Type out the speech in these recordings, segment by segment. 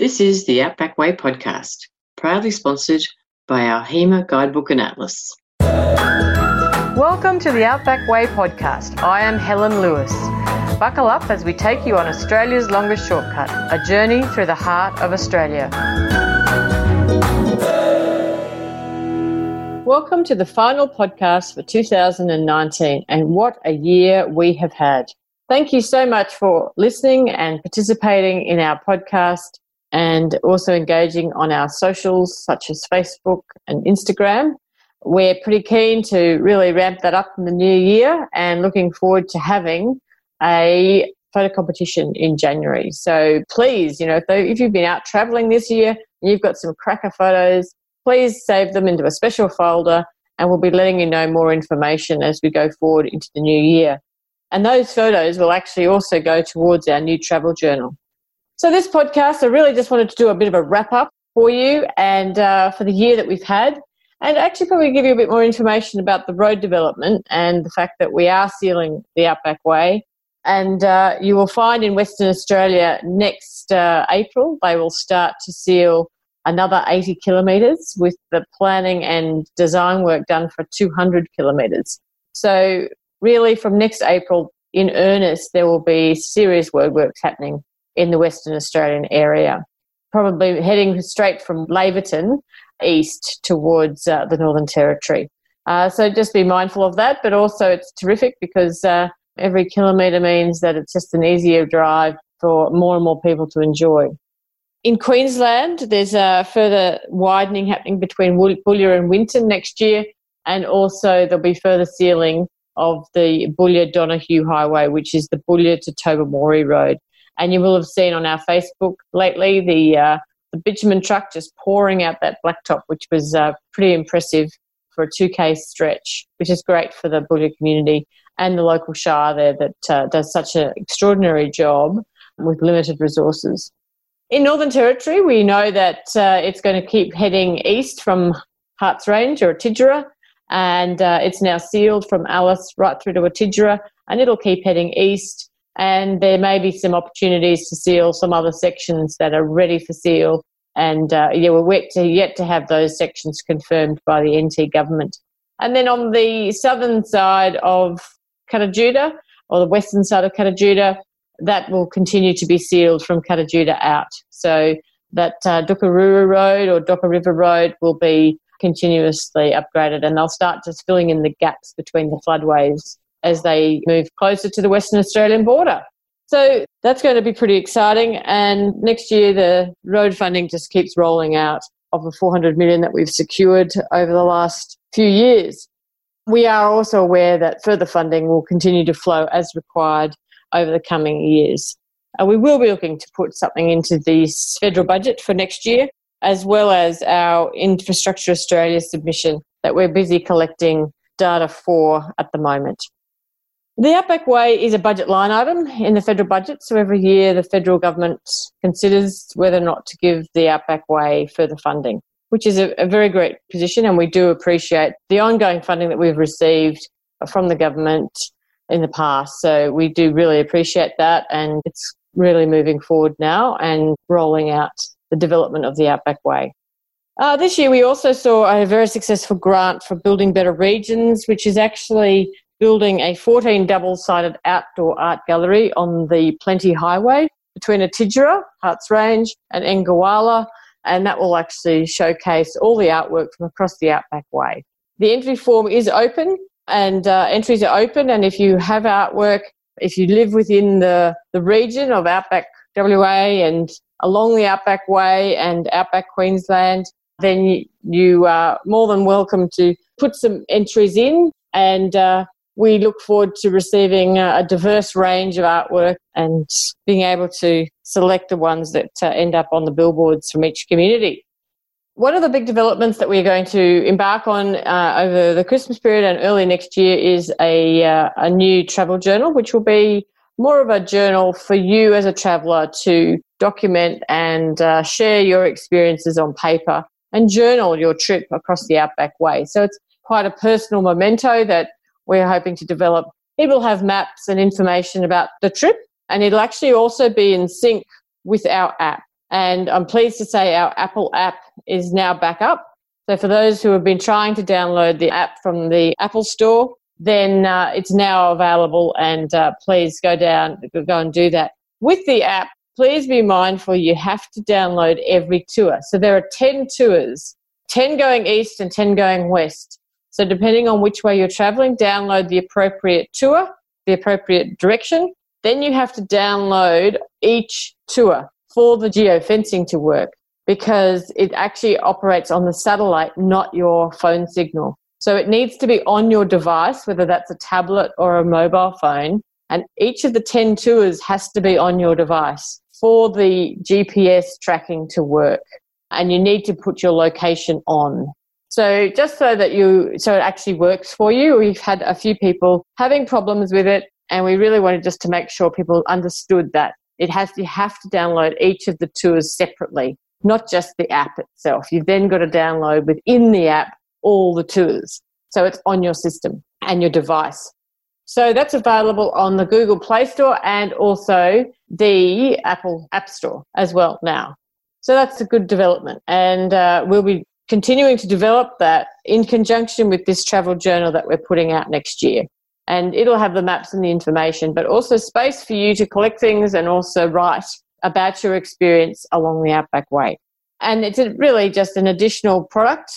This is the Outback Way podcast, proudly sponsored by our HEMA Guidebook and Atlas. Welcome to the Outback Way podcast. I am Helen Lewis. Buckle up as we take you on Australia's longest shortcut, a journey through the heart of Australia. Welcome to the final podcast for 2019, and what a year we have had. Thank you so much for listening and participating in our podcast and also engaging on our socials such as Facebook and Instagram. We're pretty keen to really ramp that up in the new year and looking forward to having a photo competition in January. So please, you know, if, you've been out traveling this year and you've got some cracker photos, please save them into a special folder and we'll be letting you know more information as we go forward into the new year. And those photos will actually also go towards our new travel journal. So, this podcast, I really just wanted to do a bit of a wrap up for you and uh, for the year that we've had, and actually probably give you a bit more information about the road development and the fact that we are sealing the Outback Way. And uh, you will find in Western Australia next uh, April, they will start to seal another 80 kilometres with the planning and design work done for 200 kilometres. So really from next April in earnest, there will be serious roadworks happening in the Western Australian area, probably heading straight from Laverton east towards uh, the Northern Territory. Uh, so just be mindful of that, but also it's terrific because uh, every kilometre means that it's just an easier drive for more and more people to enjoy. In Queensland, there's a further widening happening between Boulia and Winton next year, and also there'll be further sealing of the Boulia Donohue Highway, which is the Boulia to Tobermory Road. And you will have seen on our Facebook lately the uh, the bitumen truck just pouring out that blacktop, which was uh, pretty impressive for a 2k stretch, which is great for the Boulia community and the local shire there that uh, does such an extraordinary job with limited resources. In Northern Territory, we know that uh, it's going to keep heading east from Harts Range or Atitjere and uh, it's now sealed from Alice right through to Atitjere, and it'll keep heading east. And there may be some opportunities to seal some other sections that are ready for seal. And uh, yeah, we're yet to, yet to have those sections confirmed by the NT government. And then on the southern side of Kata Tjuta, or the western side of Kata Tjuta, that will continue to be sealed from Kata Tjuta out. So that uh, Tjukaruru Road or Docker River Road will be continuously upgraded and they'll start just filling in the gaps between the floodways as they move closer to the Western Australian border. So that's going to be pretty exciting. And next year, the road funding just keeps rolling out of the 400 million that we've secured over the last few years. We are also aware that further funding will continue to flow as required over the coming years. And we will be looking to put something into the federal budget for next year as well as our Infrastructure Australia submission that we're busy collecting data for at the moment. The Outback Way is a budget line item in the federal budget, so every year the federal government considers whether or not to give the Outback Way further funding, which is a, a very great position, and we do appreciate the ongoing funding that we've received from the government in the past. So we do really appreciate that, and it's really moving forward now and rolling out the development of the Outback Way. Uh, this year, we also saw a very successful grant for Building Better Regions, which is actually building a 14 double sided outdoor art gallery on the Plenty Highway between Atitjere, Harts Range, and Engawala, and that will actually showcase all the artwork from across the Outback Way. The entry form is open, and uh, entries are open, and if you have artwork, if you live within the, the region of Outback WA and along the Outback Way and Outback Queensland, then you, you are more than welcome to put some entries in. And uh, we look forward to receiving a diverse range of artwork and being able to select the ones that uh, end up on the billboards from each community. One of the big developments that we're going to embark on uh, over the Christmas period and early next year is a, uh, a new travel journal, which will be more of a journal for you as a traveller to document and uh, share your experiences on paper and journal your trip across the Outback Way. So it's quite a personal memento that we're hoping to develop. It will have maps and information about the trip, and it'll actually also be in sync with our app. And I'm pleased to say our Apple app is now back up. So for those who have been trying to download the app from the Apple Store, then uh, it's now available and uh, please go down, go and do that. With the app, please be mindful you have to download every tour. So there are 10 tours, 10 going east and 10 going west. So depending on which way you're traveling, download the appropriate tour, the appropriate direction. Then you have to download each tour for the geofencing to work because it actually operates on the satellite, not your phone signal. So it needs to be on your device, whether that's a tablet or a mobile phone. And each of the 10 tours has to be on your device for the GPS tracking to work. And you need to put your location on. So just so that you, so it actually works for you, we've had a few people having problems with it. And we really wanted just to make sure people understood that it has, you have to download each of the tours separately, not just the app itself. You've then got to download within the app all the tours. So it's on your system and your device. So that's available on the Google Play Store and also the Apple App Store as well now. So that's a good development. And uh, we'll be continuing to develop that in conjunction with this travel journal that we're putting out next year. And it'll have the maps and the information, but also space for you to collect things and also write about your experience along the Outback Way. And it's really just an additional product.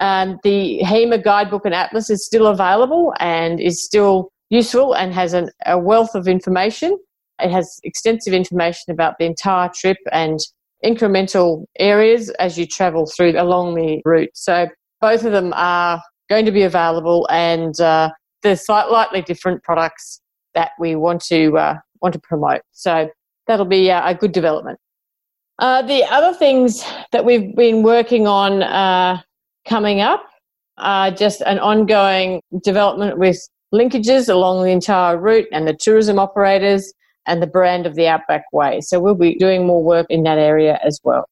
Um, the HEMA guidebook and atlas is still available and is still useful and has an, a wealth of information. It has extensive information about the entire trip and incremental areas as you travel through along the route. So both of them are going to be available, and uh, they're slightly different products that we want to uh, want to promote. So that'll be uh, a good development. Uh, the other things that we've been working on uh, coming up are just an ongoing development with linkages along the entire route and the tourism operators and the brand of the Outback Way. So we'll be doing more work in that area as well.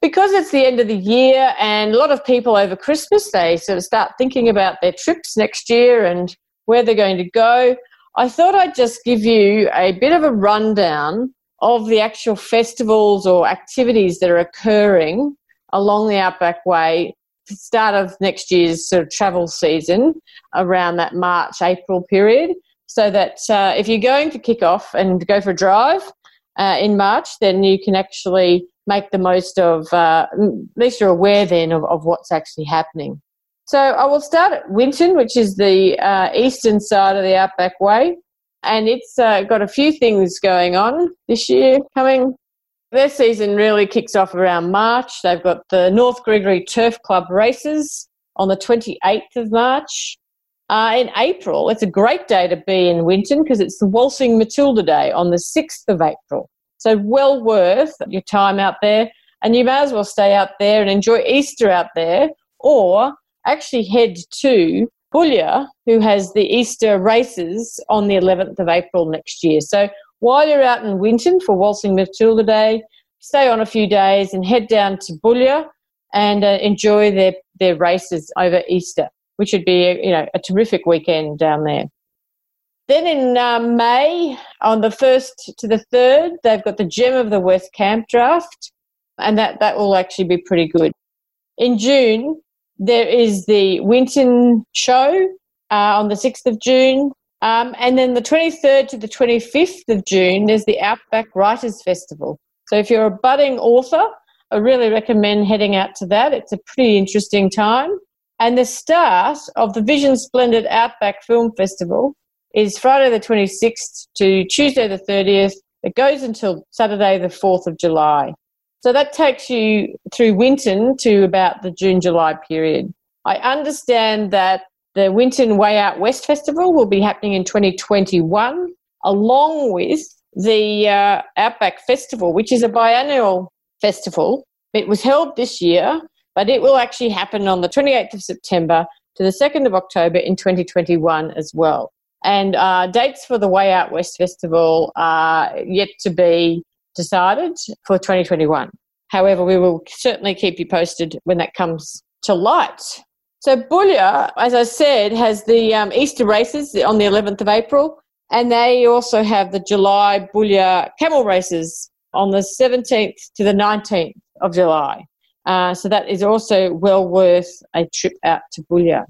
Because it's the end of the year and a lot of people over Christmas, they sort of start thinking about their trips next year and where they're going to go. I thought I'd just give you a bit of a rundown of the actual festivals or activities that are occurring along the Outback Way start of next year's sort of travel season around that March, April period. So that uh, if you're going for kick off and go for a drive uh, in March, then you can actually make the most of, uh, at least you're aware then of, of what's actually happening. So I will start at Winton, which is the uh, eastern side of the Outback Way. And it's uh, got a few things going on this year coming their season really kicks off around March. They've got the North Gregory Turf Club races on the 28th of March. Uh, in April, it's a great day to be in Winton because it's the Waltzing Matilda Day on the 6th of April. So, well worth your time out there. And you may as well stay out there and enjoy Easter out there or actually head to Boulia, who has the Easter races on the 11th of April next year. So, while you're out in Winton for Waltzing Matilda Day, stay on a few days and head down to Boulia and uh, enjoy their, their races over Easter, which would be you know a terrific weekend down there. Then in uh, May, on the 1st to the 3rd, they've got the Gem of the West Camp Draft, and that, that will actually be pretty good. In June, there is the Winton Show uh, on the 6th of June. Um, and then the 23rd to the 25th of June, there's the Outback Writers Festival. So if you're a budding author, I really recommend heading out to that. It's a pretty interesting time. And the start of the Vision Splendid Outback Film Festival is Friday the 26th to Tuesday the 30th. It goes until Saturday the 4th of July. So that takes you through Winton to about the June July period. I understand that the Winton Way Out West Festival will be happening in 2021, along with the uh, Outback Festival, which is a biannual festival. It was held this year, but it will actually happen on the 28th of September to the 2nd of October in 2021 as well. And uh, dates for the Way Out West Festival are yet to be decided for 2021. However, we will certainly keep you posted when that comes to light. So Boulia, as I said, has the um, Easter races on the 11th of April, and they also have the July Boulia camel races on the 17th to the 19th of July. Uh, so that is also well worth a trip out to Boulia.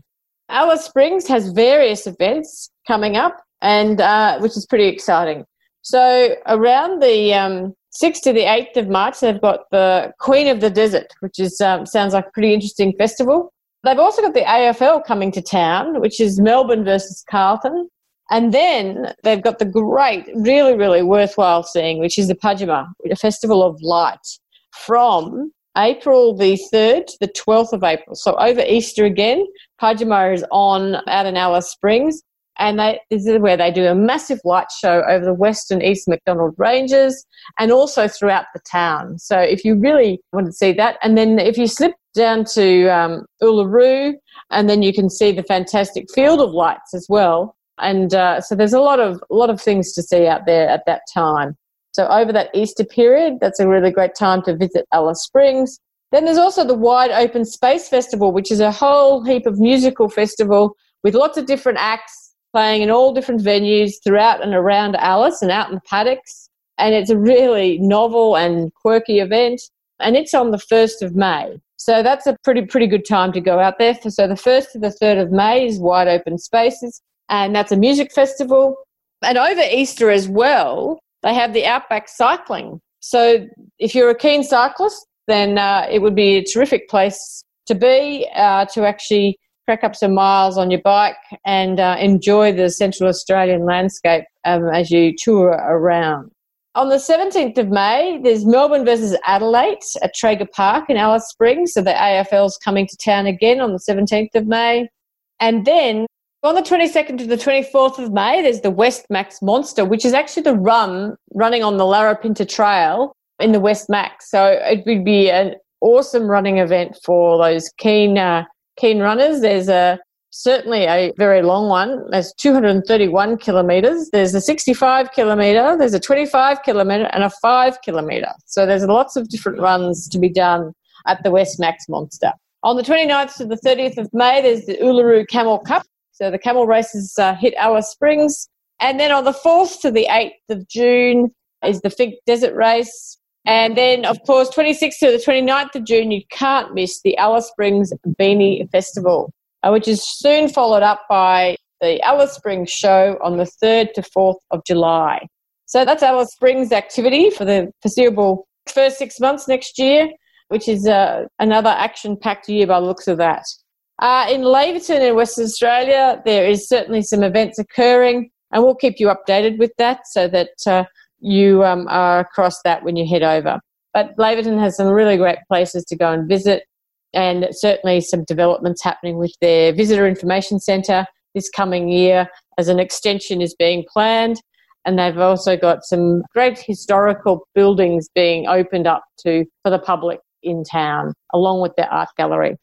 Alice Springs has various events coming up, and uh, which is pretty exciting. So around the um, 6th to the 8th of March, they've got the Queen of the Desert, which is um, sounds like a pretty interesting festival. They've also got the AFL coming to town, which is Melbourne versus Carlton. And then they've got the great, really, really worthwhile seeing, which is the Parrtjima, a festival of light from April the 3rd the 12th of April. So over Easter again, Parrtjima is on out in Alice Springs. And they, this is where they do a massive light show over the west and east Macdonald Ranges and also throughout the town. So if you really want to see that, and then if you slip down to um, Uluru, and then you can see the fantastic field of lights as well. And uh, so there's a lot of lot of things to see out there at that time. So over that Easter period, that's a really great time to visit Alice Springs. Then there's also the Wide Open Space Festival, which is a whole heap of musical festival with lots of different acts playing in all different venues throughout and around Alice and out in the paddocks. And it's a really novel and quirky event. And it's on the 1st of May. So that's a pretty, pretty good time to go out there. So the 1st to the 3rd of May is Wide Open Spaces. And that's a music festival. And over Easter as well, they have the outback cycling. So if you're a keen cyclist, then uh, it would be a terrific place to be uh, to actually crack up some miles on your bike and uh, enjoy the Central Australian landscape um, as you tour around. On the 17th of May, there's Melbourne versus Adelaide at Traeger Park in Alice Springs. So the AFL's coming to town again on the 17th of May. And then on the 22nd to the 24th of May, there's the West Macs Monster, which is actually the run running on the Larapinta Trail in the West Macs. So it would be an awesome running event for those keen uh, keen runners. There's a certainly a very long one. There's 231 kilometres. There's a 65 kilometre. There's a 25 kilometre and a five kilometre. So there's lots of different runs to be done at the West Macs Monster. On the 29th to the 30th of May, there's the Uluru Camel Cup, so the camel races uh, hit Alice Springs. And then on the 4th to the 8th of June is the Finke Desert Race. And then, of course, 26th to the 29th of June, you can't miss the Alice Springs Beanie Festival, uh, which is soon followed up by the Alice Springs Show on the 3rd to 4th of July. So that's Alice Springs activity for the foreseeable first six months next year, which is uh, another action packed year by the looks of that. Uh, in Laverton in Western Australia, there is certainly some events occurring, and we'll keep you updated with that so that uh, you um, are across that when you head over. But Laverton has some really great places to go and visit, and certainly some developments happening with their visitor information centre this coming year as an extension is being planned. And they've also got some great historical buildings being opened up to for the public in town, along with their art gallery.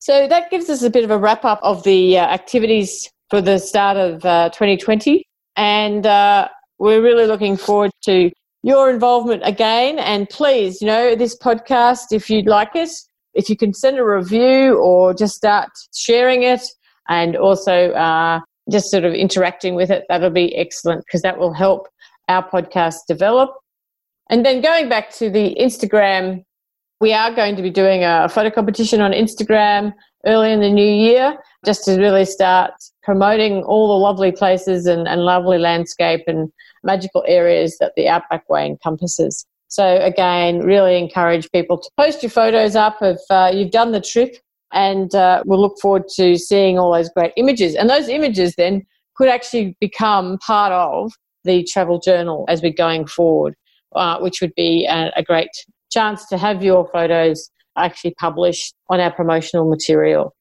So that gives us a bit of a wrap up of the uh, activities for the start of uh, 2020. And uh, we're really looking forward to your involvement again. And please, you know, this podcast, if you'd like it, if you can send a review or just start sharing it and also uh, just sort of interacting with it, that'll be excellent because that will help our podcast develop. And then going back to the Instagram we are going to be doing a photo competition on Instagram early in the new year just to really start promoting all the lovely places and, and lovely landscape and magical areas that the Outback Way encompasses. So, again, really encourage people to post your photos up if uh, you've done the trip, and uh, we'll look forward to seeing all those great images. And those images then could actually become part of the travel journal as we're going forward, uh, which would be a, a great chance to have your photos actually published on our promotional material.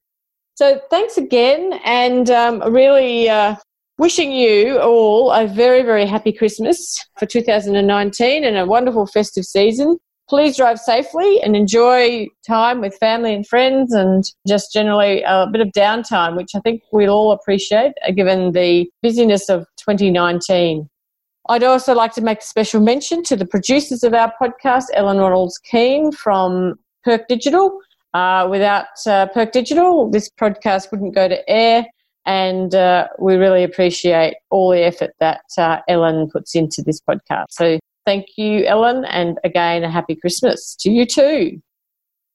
So thanks again, and um, really uh, wishing you all a very, very happy Christmas for 2019 and a wonderful festive season. Please drive safely and enjoy time with family and friends and just generally a bit of downtime, which I think we'll all appreciate uh, given the busyness of 2019. I'd also like to make a special mention to the producers of our podcast, Ellen Ronalds Keane from Perk Digital. Uh, without uh, Perk Digital, this podcast wouldn't go to air, and uh, we really appreciate all the effort that uh, Ellen puts into this podcast. So Thank you, Ellen, and again, a happy Christmas to you too.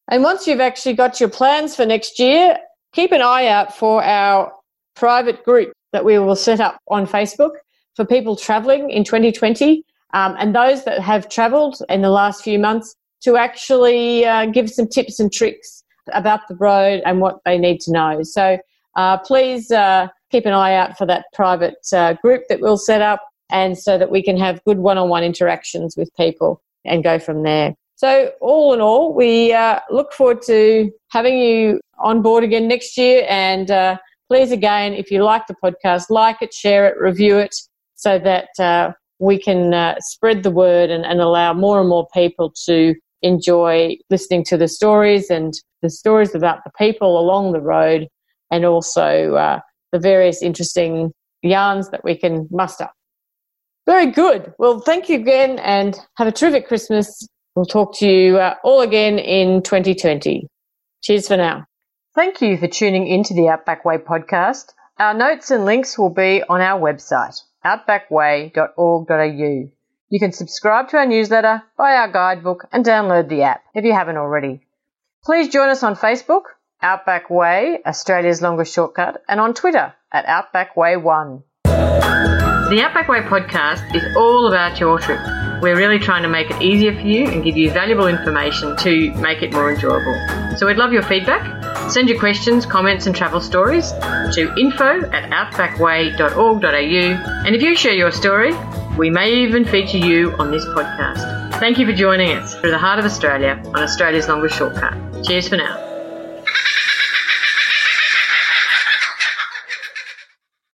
And once you've actually got your plans for next year, keep an eye out for our private group that we will set up on Facebook for people traveling in 2020 um, and those that have travelled in the last few months to actually uh, give some tips and tricks about the road and what they need to know. So uh, please uh, keep an eye out for that private uh, group that we'll set up and so that we can have good one-on-one interactions with people and go from there. So all in all, we uh, look forward to having you on board again next year. And uh, please, again, if you like the podcast, like it, share it, review it, so that uh, we can uh, spread the word and, and allow more and more people to enjoy listening to the stories and the stories about the people along the road and also uh, the various interesting yarns that we can muster. Very good. Well, thank you again and have a terrific Christmas. We'll talk to you uh, all again in 2020. Cheers for now. Thank you for tuning into the Outback Way podcast. Our notes and links will be on our website, outbackway.org.au. You can subscribe to our newsletter, buy our guidebook, and download the app if you haven't already. Please join us on Facebook, Outback Way, Australia's longest shortcut, and on Twitter at Outback Way One. The Outback Way podcast is all about your trip. We're really trying to make it easier for you and give you valuable information to make it more enjoyable. So we'd love your feedback. Send your questions, comments, and travel stories to info at outbackway.org.au. And if you share your story, we may even feature you on this podcast. Thank you for joining us through the heart of Australia on Australia's longest shortcut. Cheers for now.